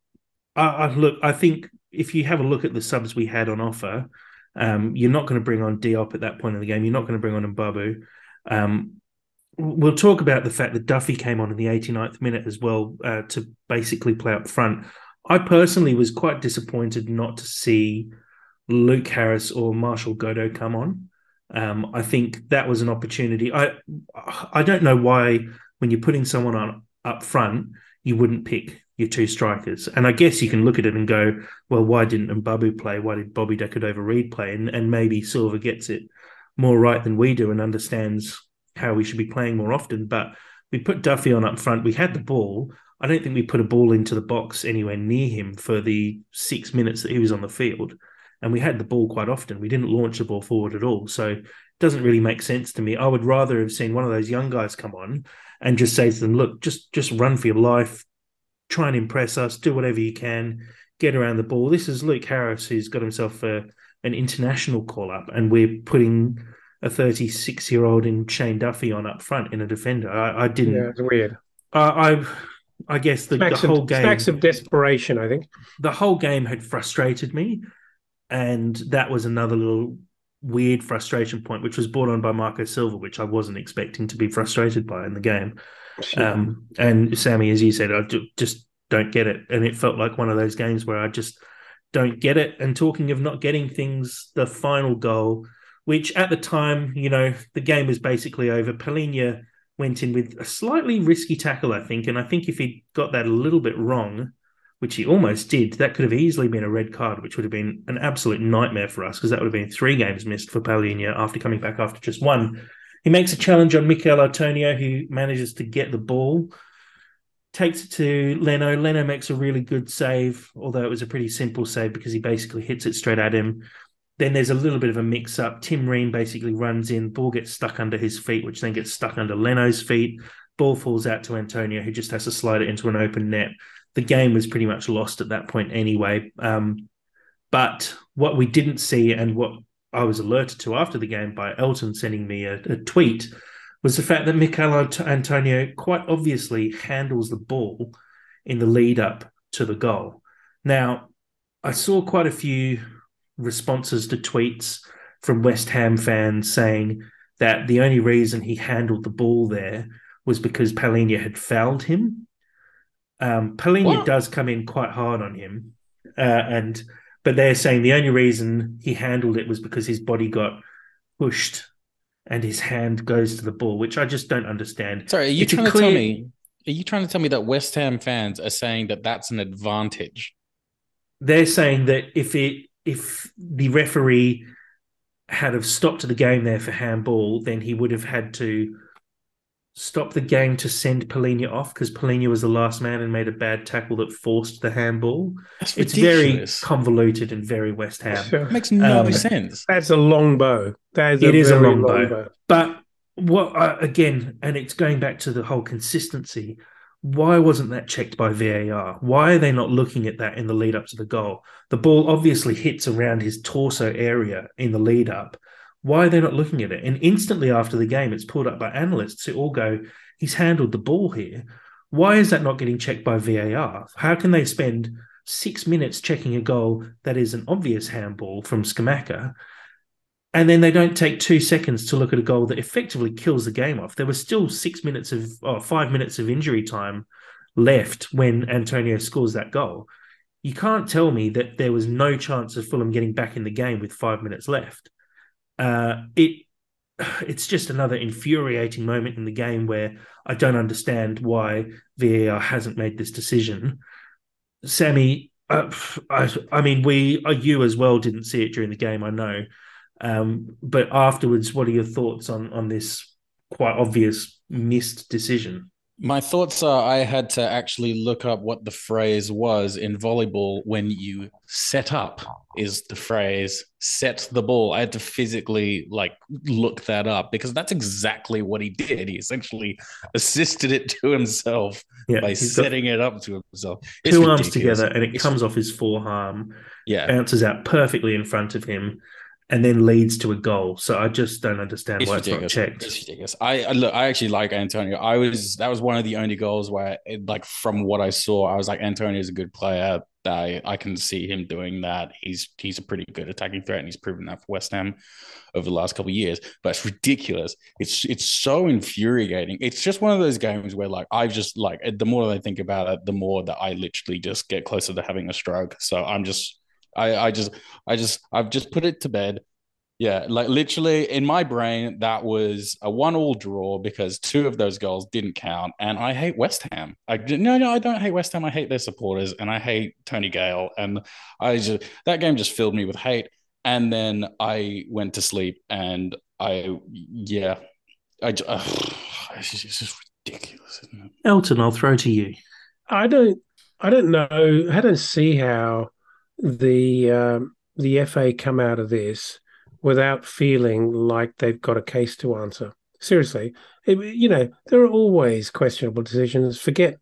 I, I, look, I think if you have a look at the subs we had on offer, um, you're not going to bring on Diop at that point in the game. You're not going to bring on Mbabu. Um, we'll talk about the fact that Duffy came on in the 89th minute as well uh, to basically play up front. I personally was quite disappointed not to see Luke Harris or Martial Godo come on. Um, I think that was an opportunity. I I don't know why when you're putting someone on up front, you wouldn't pick your two strikers. And I guess you can look at it and go, well, why didn't Mbabu play? Why did Bobby De Cordova-Reid play? And, and maybe Silva gets it more right than we do and understands how we should be playing more often. But we put Duffy on up front. We had the ball. I don't think we put a ball into the box anywhere near him for the six minutes that he was on the field. And we had the ball quite often. We didn't launch the ball forward at all. So it doesn't really make sense to me. I would rather have seen one of those young guys come on and just say to them, "Look, just just run for your life, try and impress us, do whatever you can, get around the ball." This is Luke Harris, who's got himself a, an international call up, and we're putting a 36 year old in Shane Duffy on up front in a defender. I, I didn't. Yeah, it's weird. I, I, I guess the, the whole of, game, smacks of desperation, I think. the whole game had frustrated me, and that was another little weird frustration point, which was brought on by Marco Silva, which I wasn't expecting to be frustrated by in the game. Um, and Sammy, as you said, I just don't get it, and it felt like one of those games where I just don't get it. And talking of not getting things, the final goal, which at the time, you know, the game was basically over. Palhinha went in with a slightly risky tackle, I think, and I think if he got that a little bit wrong, which he almost did, that could have easily been a red card, which would have been an absolute nightmare for us because that would have been three games missed for Palhinha after coming back after just one. He makes a challenge on Michail Antonio, who manages to get the ball, takes it to Leno. Leno makes a really good save, although it was a pretty simple save because he basically hits it straight at him. Then there's a little bit of a mix up. Tim Ream basically runs in, ball gets stuck under his feet, which then gets stuck under Leno's feet. Ball falls out to Antonio, who just has to slide it into an open net. The game was pretty much lost at that point anyway. Um, but what we didn't see, and what I was alerted to after the game by Elton sending me a, a tweet, was the fact that Michail Antonio quite obviously handles the ball in the lead up to the goal. Now, I saw quite a few responses to tweets from West Ham fans saying that the only reason he handled the ball there was because Palhinha had fouled him. Um, does come in quite hard on him, uh, and but they're saying the only reason he handled it was because his body got pushed and his hand goes to the ball, which I just don't understand. Sorry, are you It's trying to tell me? Are you trying to tell me that West Ham fans are saying that that's an advantage? they're saying that if it if the referee had have stopped the game there for handball, then he would have had to stop the game to send Palhinha off because Palhinha was the last man and made a bad tackle that forced the handball. That's It's very convoluted and very West Ham. Sure. It makes no Um, sense. That's a long bow. That is It a is a very long bow. But what uh, again, and it's going back to the whole consistency. Why wasn't that checked by VAR? Why are they not looking at that in the lead up to the goal? The ball obviously hits around his torso area in the lead up. Why are they not looking at it? And instantly after the game, it's pulled up by analysts who all go, "He's handled the ball here." Why is that not getting checked by VAR? How can they spend six minutes checking a goal that is an obvious handball from Scamacca and then they don't take two seconds to look at a goal that effectively kills the game off. There was still six minutes of, or five minutes of injury time left when Antonio scores that goal. You can't tell me that there was no chance of Fulham getting back in the game with five minutes left. Uh, it it's just another infuriating moment in the game where I don't understand why VAR hasn't made this decision. Sammy, uh, I, I mean, we, uh, you as well, didn't see it during the game. I know, um, but afterwards, what are your thoughts on on this quite obvious missed decision? My thoughts are I had to actually look up what the phrase was in volleyball when you set up is the phrase set the ball. I had to physically like look that up because that's exactly what he did. He essentially assisted it to himself Yeah, by setting it up to himself. It's two arms together, and it comes off his forearm, Yeah. bounces out perfectly in front of him, and then leads to a goal. So I just don't understand It's why it's not checked. It's ridiculous. I I- look. I actually like Antonio. I was that was one of the only goals where, it, like, from what I saw, I was like, Antonio's a good player. I I can see him doing that. He's he's a pretty good attacking threat, and he's proven that for West Ham over the last couple of years. But it's ridiculous. It's it's so infuriating. It's just one of those games where, like, I've just like the more that I think about it, the more that I literally just get closer to having a stroke. So I'm just. I, I just I just I've just put it to bed. Yeah, like literally in my brain, that was a one-all draw because two of those goals didn't count, and I hate West Ham. I no, no, I don't hate West Ham. I hate their supporters, and I hate Tony Gale, and I just that game just filled me with hate. And then I went to sleep, and I yeah, I ju- ugh, it's just, it's just ridiculous, isn't it? Elton, I'll throw to you. I don't. I don't know. I don't see how the um, the FA come out of this without feeling like they've got a case to answer. Seriously, it, you know, there are always questionable decisions. Forget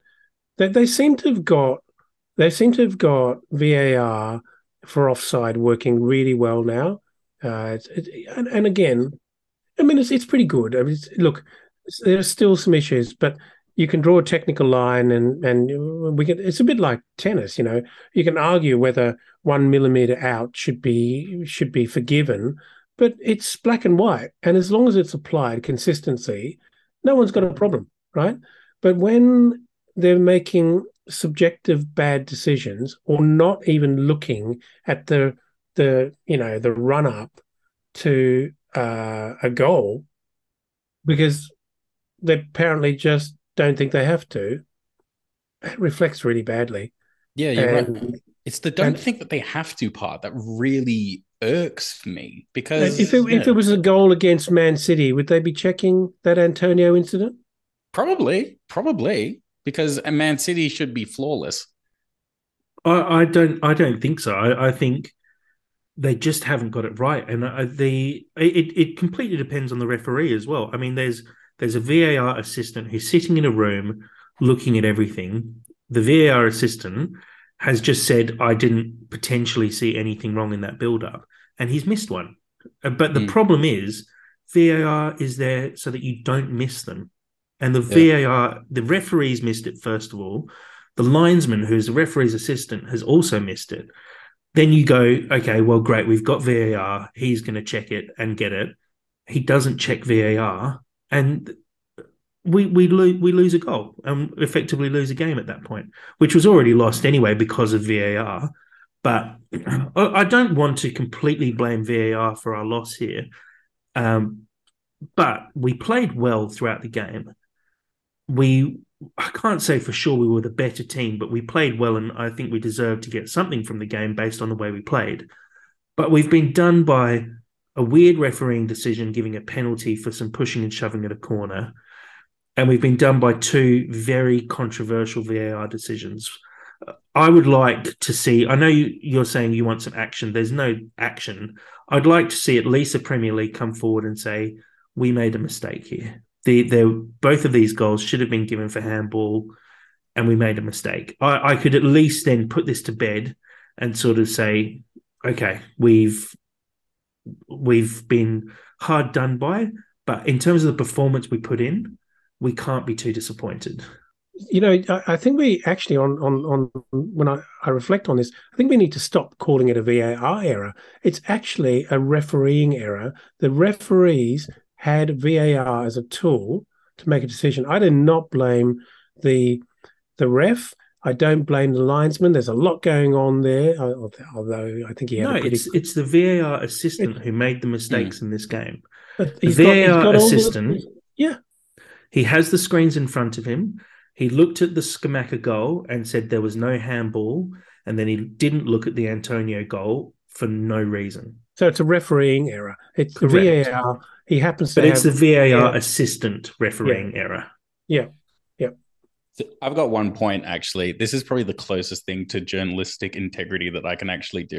that they seem to have got they seem to have got VAR for offside working really well now. Uh, it, and, and, again, I mean, it's it's pretty good. I mean, look, there are still some issues, but you can draw a technical line, and and we can. It's a bit like tennis, you know. You can argue whether one millimeter out should be should be forgiven, but it's black and white, and as long as it's applied consistency, no one's got a problem, right? But when they're making subjective bad decisions or not even looking at the the you know the run up to uh, a goal because they're apparently just don't think they have to. It reflects really badly. Yeah, you're and, right. It's the don't and, think that they have to part that really irks me because if it, yeah. if it was a goal against Man City, would they be checking that Antonio incident? Probably, probably because a Man City should be flawless. I, I don't. I don't think so. I, I, think they just haven't got it right, and uh, the it it completely depends on the referee as well. I mean, there's there's a VAR assistant who's sitting in a room looking at everything. The VAR assistant has just said, "I didn't potentially see anything wrong in that build-up," and he's missed one. Uh, but the mm. problem is, VAR is there so that you don't miss them. And the yeah. VAR, the referees missed it first of all. The linesman, who's the referee's assistant, has also missed it. Then you go, okay, well, great, we've got VAR. He's going to check it and get it. He doesn't check VAR, and we we lose we lose a goal and effectively lose a game at that point, which was already lost anyway because of VAR. But I don't want to completely blame VAR for our loss here. Um, but we played well throughout the game we I can't say for sure we were the better team, but we played well, and I think we deserved to get something from the game based on the way we played. But we've been done by a weird refereeing decision, giving a penalty for some pushing and shoving at a corner, and we've been done by two very controversial VAR decisions. I would like to see. I know you, are saying you want some action. There's no action. I'd like to see at least the Premier League come forward and say we made a mistake here the, the both of these goals should have been given for handball, and we made a mistake. I, I could at least then put this to bed and sort of say, okay, we've we've been hard done by, but in terms of the performance we put in, we can't be too disappointed. You know, I, I think we actually on on on when I, I reflect on this, I think we need to stop calling it a VAR error. It's actually a refereeing error. The referees had VAR as a tool to make a decision. I do not blame the the ref. I don't blame the linesman. There's a lot going on there, although I think he had. No, pretty... it's it's the VAR assistant it, who made the mistakes mm. in this game. But the VAR got, assistant, the, yeah, he has the screens in front of him. He looked at the Scamacca goal and said there was no handball, and then he didn't look at the Antonio goal for no reason. So it's a refereeing error. It's Correct. the VAR he happens to. But it's the VAR assistant refereeing yeah. error. Yeah. I've got one point actually. This is probably the closest thing to journalistic integrity that I can actually do.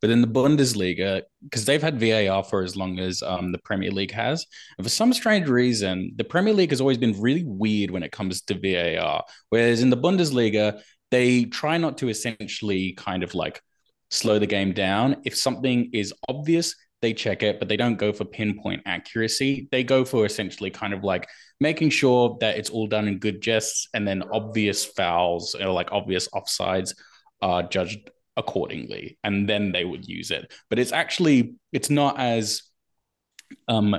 But in the Bundesliga, because they've had VAR for as long as um, the Premier League has, and for some strange reason, the Premier League has always been really weird when it comes to VAR. Whereas in the Bundesliga, they try not to essentially kind of like slow the game down. If something is obvious, they check it, but they don't go for pinpoint accuracy. They go for essentially kind of like making sure that it's all done in good jests and then obvious fouls or like obvious offsides are judged accordingly. And then they would use it. But it's actually, it's not as um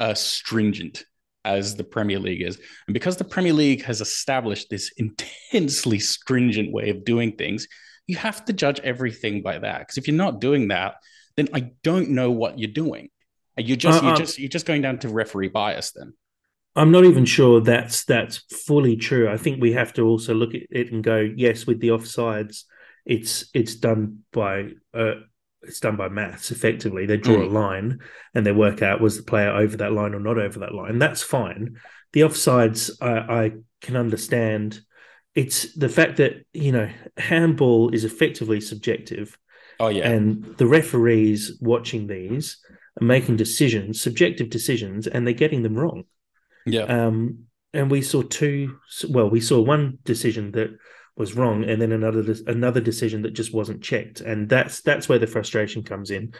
uh, stringent as the Premier League is. And because the Premier League has established this intensely stringent way of doing things, you have to judge everything by that. Because if you're not doing that, then I don't know what you're doing. You're just uh, you're just you're just going down to referee bias then. I'm not even sure that's that's fully true. I think we have to also look at it and go, yes, with the offsides, it's it's done by uh, it's done by maths. Effectively, they draw mm. a line and they work out was the player over that line or not over that line. That's fine. The offsides, I, I can understand. It's the fact that you know handball is effectively subjective Oh yeah, and the referees watching these are making decisions, subjective decisions, and they're getting them wrong. Yeah. Um, and we saw two. Well, we saw one decision that was wrong, and then another another decision that just wasn't checked, and that's that's where the frustration comes in,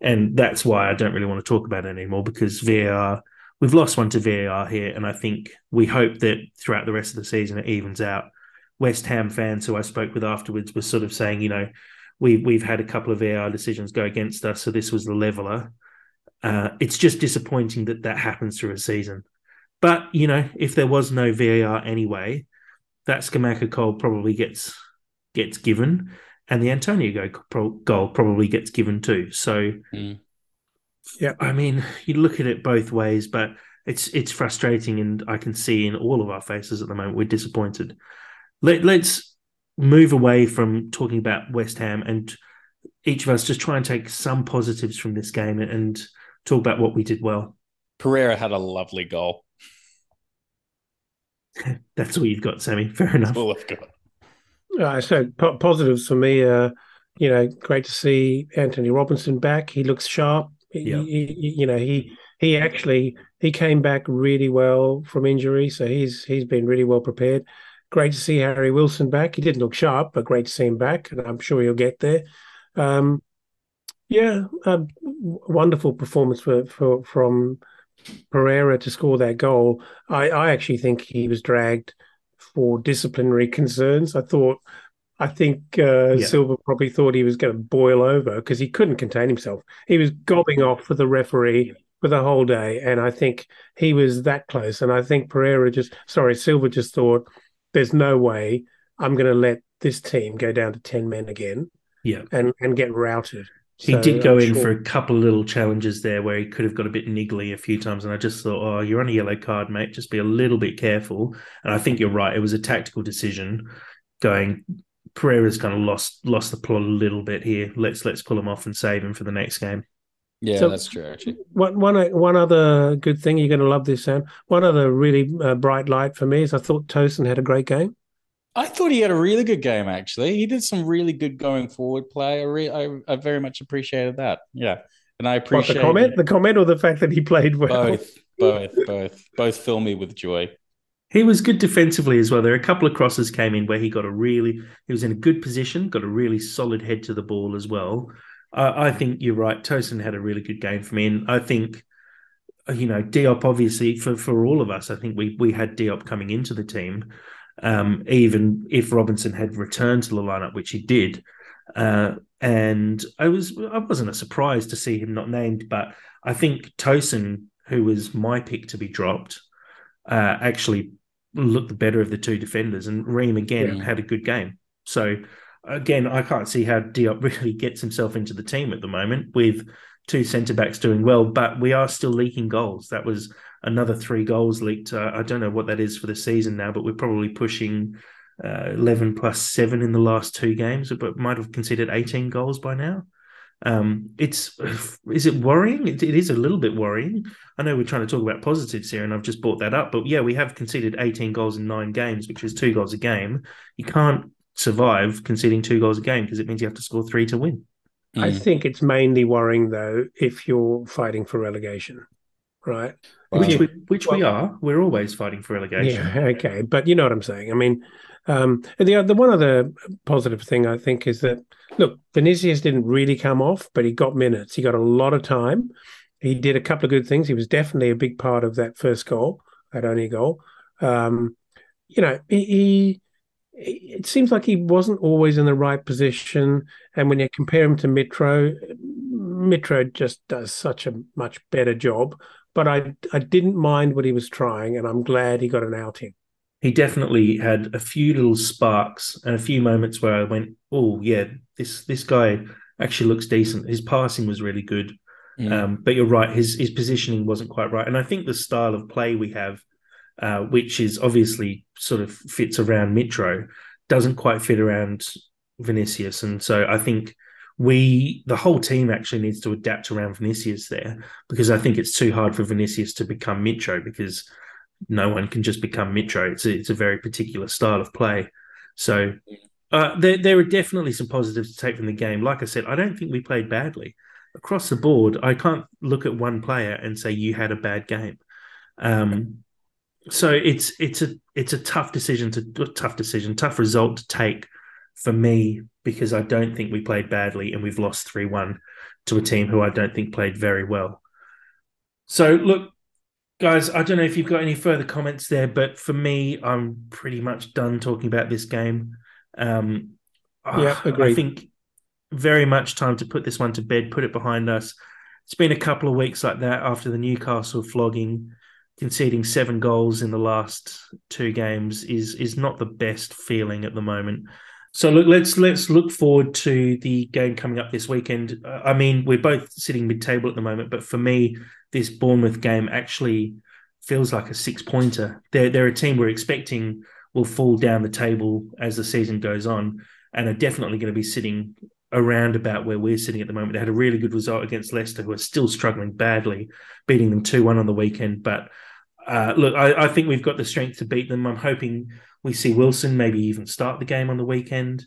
and that's why I don't really want to talk about it anymore because VAR. We've lost one to VAR here, and I think we hope that throughout the rest of the season it evens out. West Ham fans who I spoke with afterwards were sort of saying, you know, we've we've had a couple of VAR decisions go against us, so this was the leveler. Uh, it's just disappointing that that happens through a season. But you know, if there was no VAR anyway, that Scamacca goal probably gets gets given, and the Antonio goal probably gets given too. So, mm. yeah, I mean, you look at it both ways, but it's it's frustrating, and I can see in all of our faces at the moment we're disappointed. Let, let's move away from talking about West Ham and each of us just try and take some positives from this game and talk about what we did well. Pereira had a lovely goal. That's all you've got, Sammy. Fair enough. That's all I've got. Uh, so po- positives for me, uh, you know, great to see Anthony Robinson back. He looks sharp. Yeah. He, he, you know, he he actually he came back really well from injury, so he's he's been really well prepared. Great to see Harry Wilson back. He didn't look sharp, but great to see him back, and I'm sure he'll get there. Um, yeah, a wonderful performance for, for from Pereira to score that goal. I, I actually think he was dragged for disciplinary concerns. I thought, I think uh, yeah. Silva probably thought he was going to boil over because he couldn't contain himself. He was gobbing off for the referee for the whole day, and I think he was that close. And I think Pereira just, sorry, Silva just thought, "There's no way I'm going to let this team go down to ten men again." Yeah, and and get routed. He so did go I'm in sure. for a couple of little challenges there where he could have got a bit niggly a few times. And I just thought, oh, you're on a yellow card, mate. Just be a little bit careful. And I think you're right. It was a tactical decision going. Pereira's kind of lost lost the plot a little bit here. Let's let's pull him off and save him for the next game. Yeah, so that's true. Actually, one one one other good thing you're going to love this, Sam. One other really uh, bright light for me is I thought Tosin had a great game. I thought he had a really good game. Actually, he did some really good going forward play. I, re- I, I very much appreciated that. Yeah, and I appreciate what, the comment, the comment, or the fact that he played well. Both, both, both, both fill me with joy. He was good defensively as well. There are a couple of crosses came in where he got a really, he was in a good position, got a really solid head to the ball as well. I, I think you're right. Tosin had a really good game for me, and I think you know Diop obviously for for all of us. I think we we had Diop coming into the team um, even if Robinson had returned to the lineup, which he did. Uh, and I was I wasn't a surprise to see him not named, but I think Tosin, who was my pick to be dropped, uh, actually looked the better of the two defenders, and Ream again yeah. had a good game. So again, I can't see how Diop really gets himself into the team at the moment with two centre backs doing well, but we are still leaking goals. That was another three goals leaked. Uh, I don't know what that is for the season now, but we're probably pushing uh, 11 plus seven in the last two games, but might have conceded 18 goals by now. Um, it's is it worrying? It, it is a little bit worrying. I know we're trying to talk about positives here, and I've just brought that up. But yeah, we have conceded 18 goals in nine games, which is two goals a game. You can't survive conceding two goals a game because it means you have to score three to win. I mm. think it's mainly worrying though if you're fighting for relegation, right? Which, we, which well, we are. We're always fighting for relegation. Yeah, okay. But you know what I'm saying. I mean, um, the the one other positive thing I think is that look, Vinicius didn't really come off, but he got minutes. He got a lot of time. He did a couple of good things. He was definitely a big part of that first goal, that only goal. Um, you know, he, he it seems like he wasn't always in the right position. And when you compare him to Mitro, Mitro just does such a much better job but I I didn't mind what he was trying, and I'm glad he got an outing. He definitely had a few little sparks and a few moments where I went, "Oh yeah, this this guy actually looks decent." His passing was really good, mm. um, but you're right, his his positioning wasn't quite right, and I think the style of play we have, uh, which is obviously sort of fits around Mitro, doesn't quite fit around Vinicius, and so I think we the whole team actually needs to adapt around Vinicius there because I think it's too hard for Vinicius to become Mitro because no one can just become Mitro. It's a, it's a very particular style of play. So uh, there there are definitely some positives to take from the game. Like I said, I don't think we played badly. across the board, I can't look at one player and say you had a bad game. Um, so it's it's a it's a tough decision to tough decision, tough result to take for me because I don't think we played badly and we've lost three one to a team who I don't think played very well. So look, guys, I don't know if you've got any further comments there, but for me, I'm pretty much done talking about this game. Um, yeah, agreed. I think very much time to put this one to bed, put it behind us. It's been a couple of weeks like that after the Newcastle flogging conceding seven goals in the last two games is is not the best feeling at the moment. So look, let's let's look forward to the game coming up this weekend. Uh, I mean, we're both sitting mid-table at the moment, but for me, this Bournemouth game actually feels like a six-pointer. They're they're a team we're expecting will fall down the table as the season goes on, and are definitely going to be sitting around about where we're sitting at the moment. They had a really good result against Leicester, who are still struggling badly, beating them two one on the weekend, but uh, look, I, I, think we've got the strength to beat them. I'm hoping we see Wilson maybe even start the game on the weekend.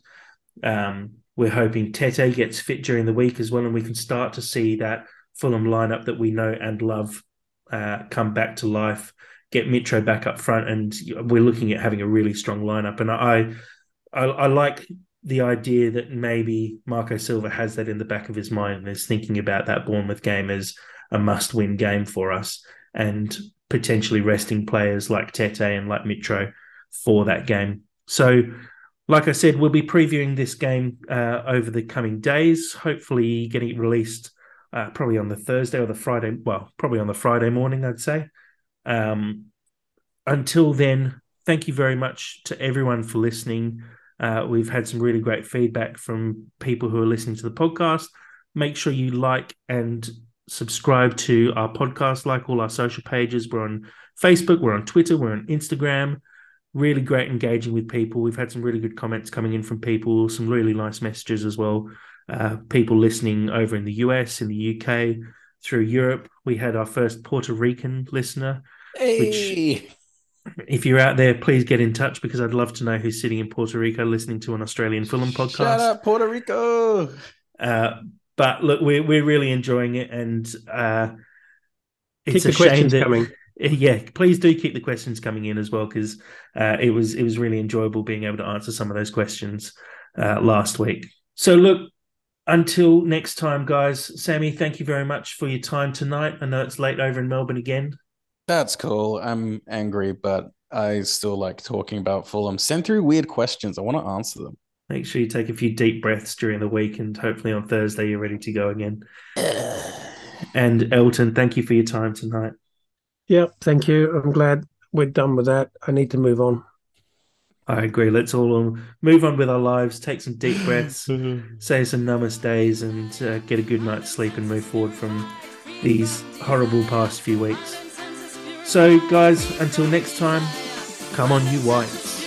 Um, we're hoping Tete gets fit during the week as well, and we can start to see that Fulham lineup that we know and love uh, come back to life. Get Mitro back up front, and we're looking at having a really strong lineup. And I, I, I like the idea that maybe Marco Silva has that in the back of his mind and is thinking about that Bournemouth game as a must-win game for us. And potentially resting players like Tete and like Mitro for that game. So, like I said, we'll be previewing this game uh, over the coming days, hopefully getting it released uh, probably on the Thursday or the Friday. Well, probably on the Friday morning, I'd say. Um, until then, thank you very much to everyone for listening. Uh, we've had some really great feedback from people who are listening to the podcast. Make sure you like and subscribe to our podcast, like all our social pages. We're on Facebook, we're on Twitter, we're on Instagram. Really great engaging with people. We've had some really good comments coming in from people, some really nice messages as well. Uh, people listening over in the US, in the UK, through Europe. We had our first Puerto Rican listener, hey. which if you're out there, please get in touch because I'd love to know who's sitting in Puerto Rico listening to an Australian film podcast. Shout out Puerto Rico. Uh, but look, we're we're really enjoying it, and uh, it's keep the questions that, coming. Yeah, please do keep the questions coming in as well, because uh, it was it was really enjoyable being able to answer some of those questions uh, last week. So look, until next time, guys. Sammy, thank you very much for your time tonight. I know it's late over in Melbourne again. That's cool. I'm angry, but I still like talking about Fulham. Send through weird questions. I want to answer them. Make sure you take a few deep breaths during the week, and hopefully on Thursday you're ready to go again. and Elton, thank you for your time tonight. Yeah, thank you. I'm glad we're done with that. I need to move on. I agree. Let's all move on with our lives, take some deep breaths, say some namaste, and uh, get a good night's sleep and move forward from these horrible past few weeks. So, guys, until next time, come on, you whites.